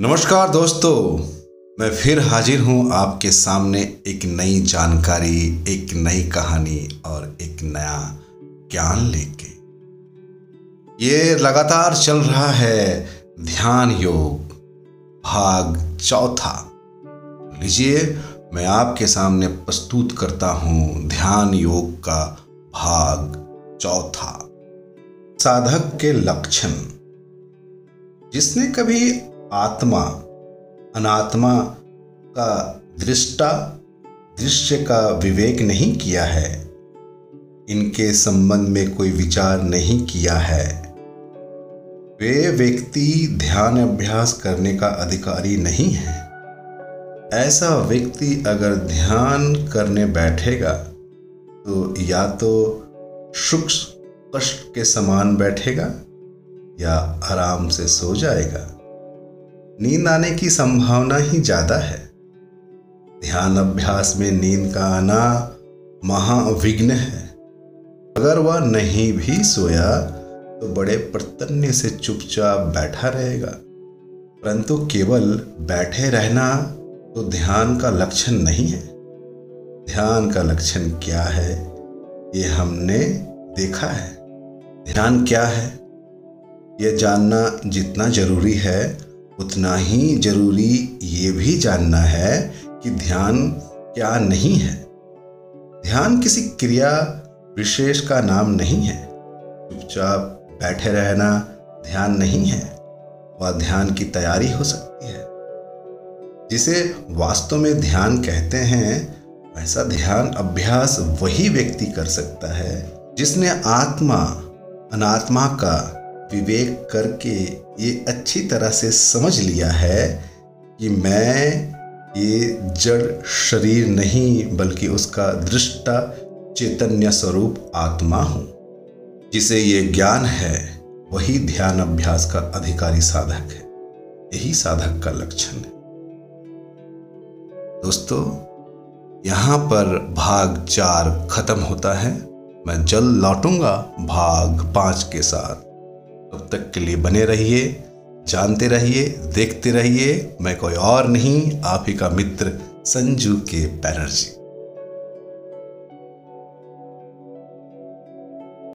नमस्कार दोस्तों, मैं फिर हाजिर हूँ आपके सामने एक नई जानकारी, एक नई कहानी और एक नया ज्ञान लेके। ये लगातार चल रहा है ध्यान योग, भाग चौथा। लीजिए, मैं आपके सामने प्रस्तुत करता हूँ ध्यान योग का भाग चौथा। साधक के लक्षण। जिसने कभी आत्मा, अनात्मा का दृष्टा, दृश्य का विवेक नहीं किया है। इनके संबंध में कोई विचार नहीं किया है। वे व्यक्ति ध्यान अभ्यास करने का अधिकारी नहीं है। ऐसा व्यक्ति अगर ध्यान करने बैठेगा तो या तो सूक्ष्म कष्ट के समान बैठेगा या आराम से सो जाएगा। नींद आने की संभावना ही ज़्यादा है। ध्यान अभ्यास में नींद का आना महाविघ्न है। अगर वह नहीं भी सोया तो बड़े प्रतन्य से चुपचाप बैठा रहेगा। परंतु केवल बैठे रहना तो ध्यान का लक्षण नहीं है। ध्यान का लक्षण क्या है, ये हमने देखा है। ध्यान क्या है यह जानना जितना ज़रूरी है उतना ही ज़रूरी ये भी जानना है कि ध्यान क्या नहीं है। ध्यान किसी क्रिया विशेष का नाम नहीं है। चुपचाप बैठे रहना ध्यान नहीं है, वह ध्यान की तैयारी हो सकती है। जिसे वास्तव में ध्यान कहते हैं वैसा ध्यान अभ्यास वही व्यक्ति कर सकता है जिसने आत्मा, अनात्मा का विवेक करके ये अच्छी तरह से समझ लिया है कि मैं ये जड़ शरीर नहीं, बल्कि उसका दृष्टा चैतन्य स्वरूप आत्मा हूँ। जिसे ये ज्ञान है, वही ध्यान अभ्यास का अधिकारी साधक है। यही साधक का लक्षण है। दोस्तों, यहाँ पर भाग चार खत्म होता है। मैं जल्द लौटूँगा भाग पाँच के साथ। तब तक के लिए बने रहिए, जानते रहिए, देखते रहिए, मैं कोई और नहीं, आप ही का मित्र संजू के बैनर्जी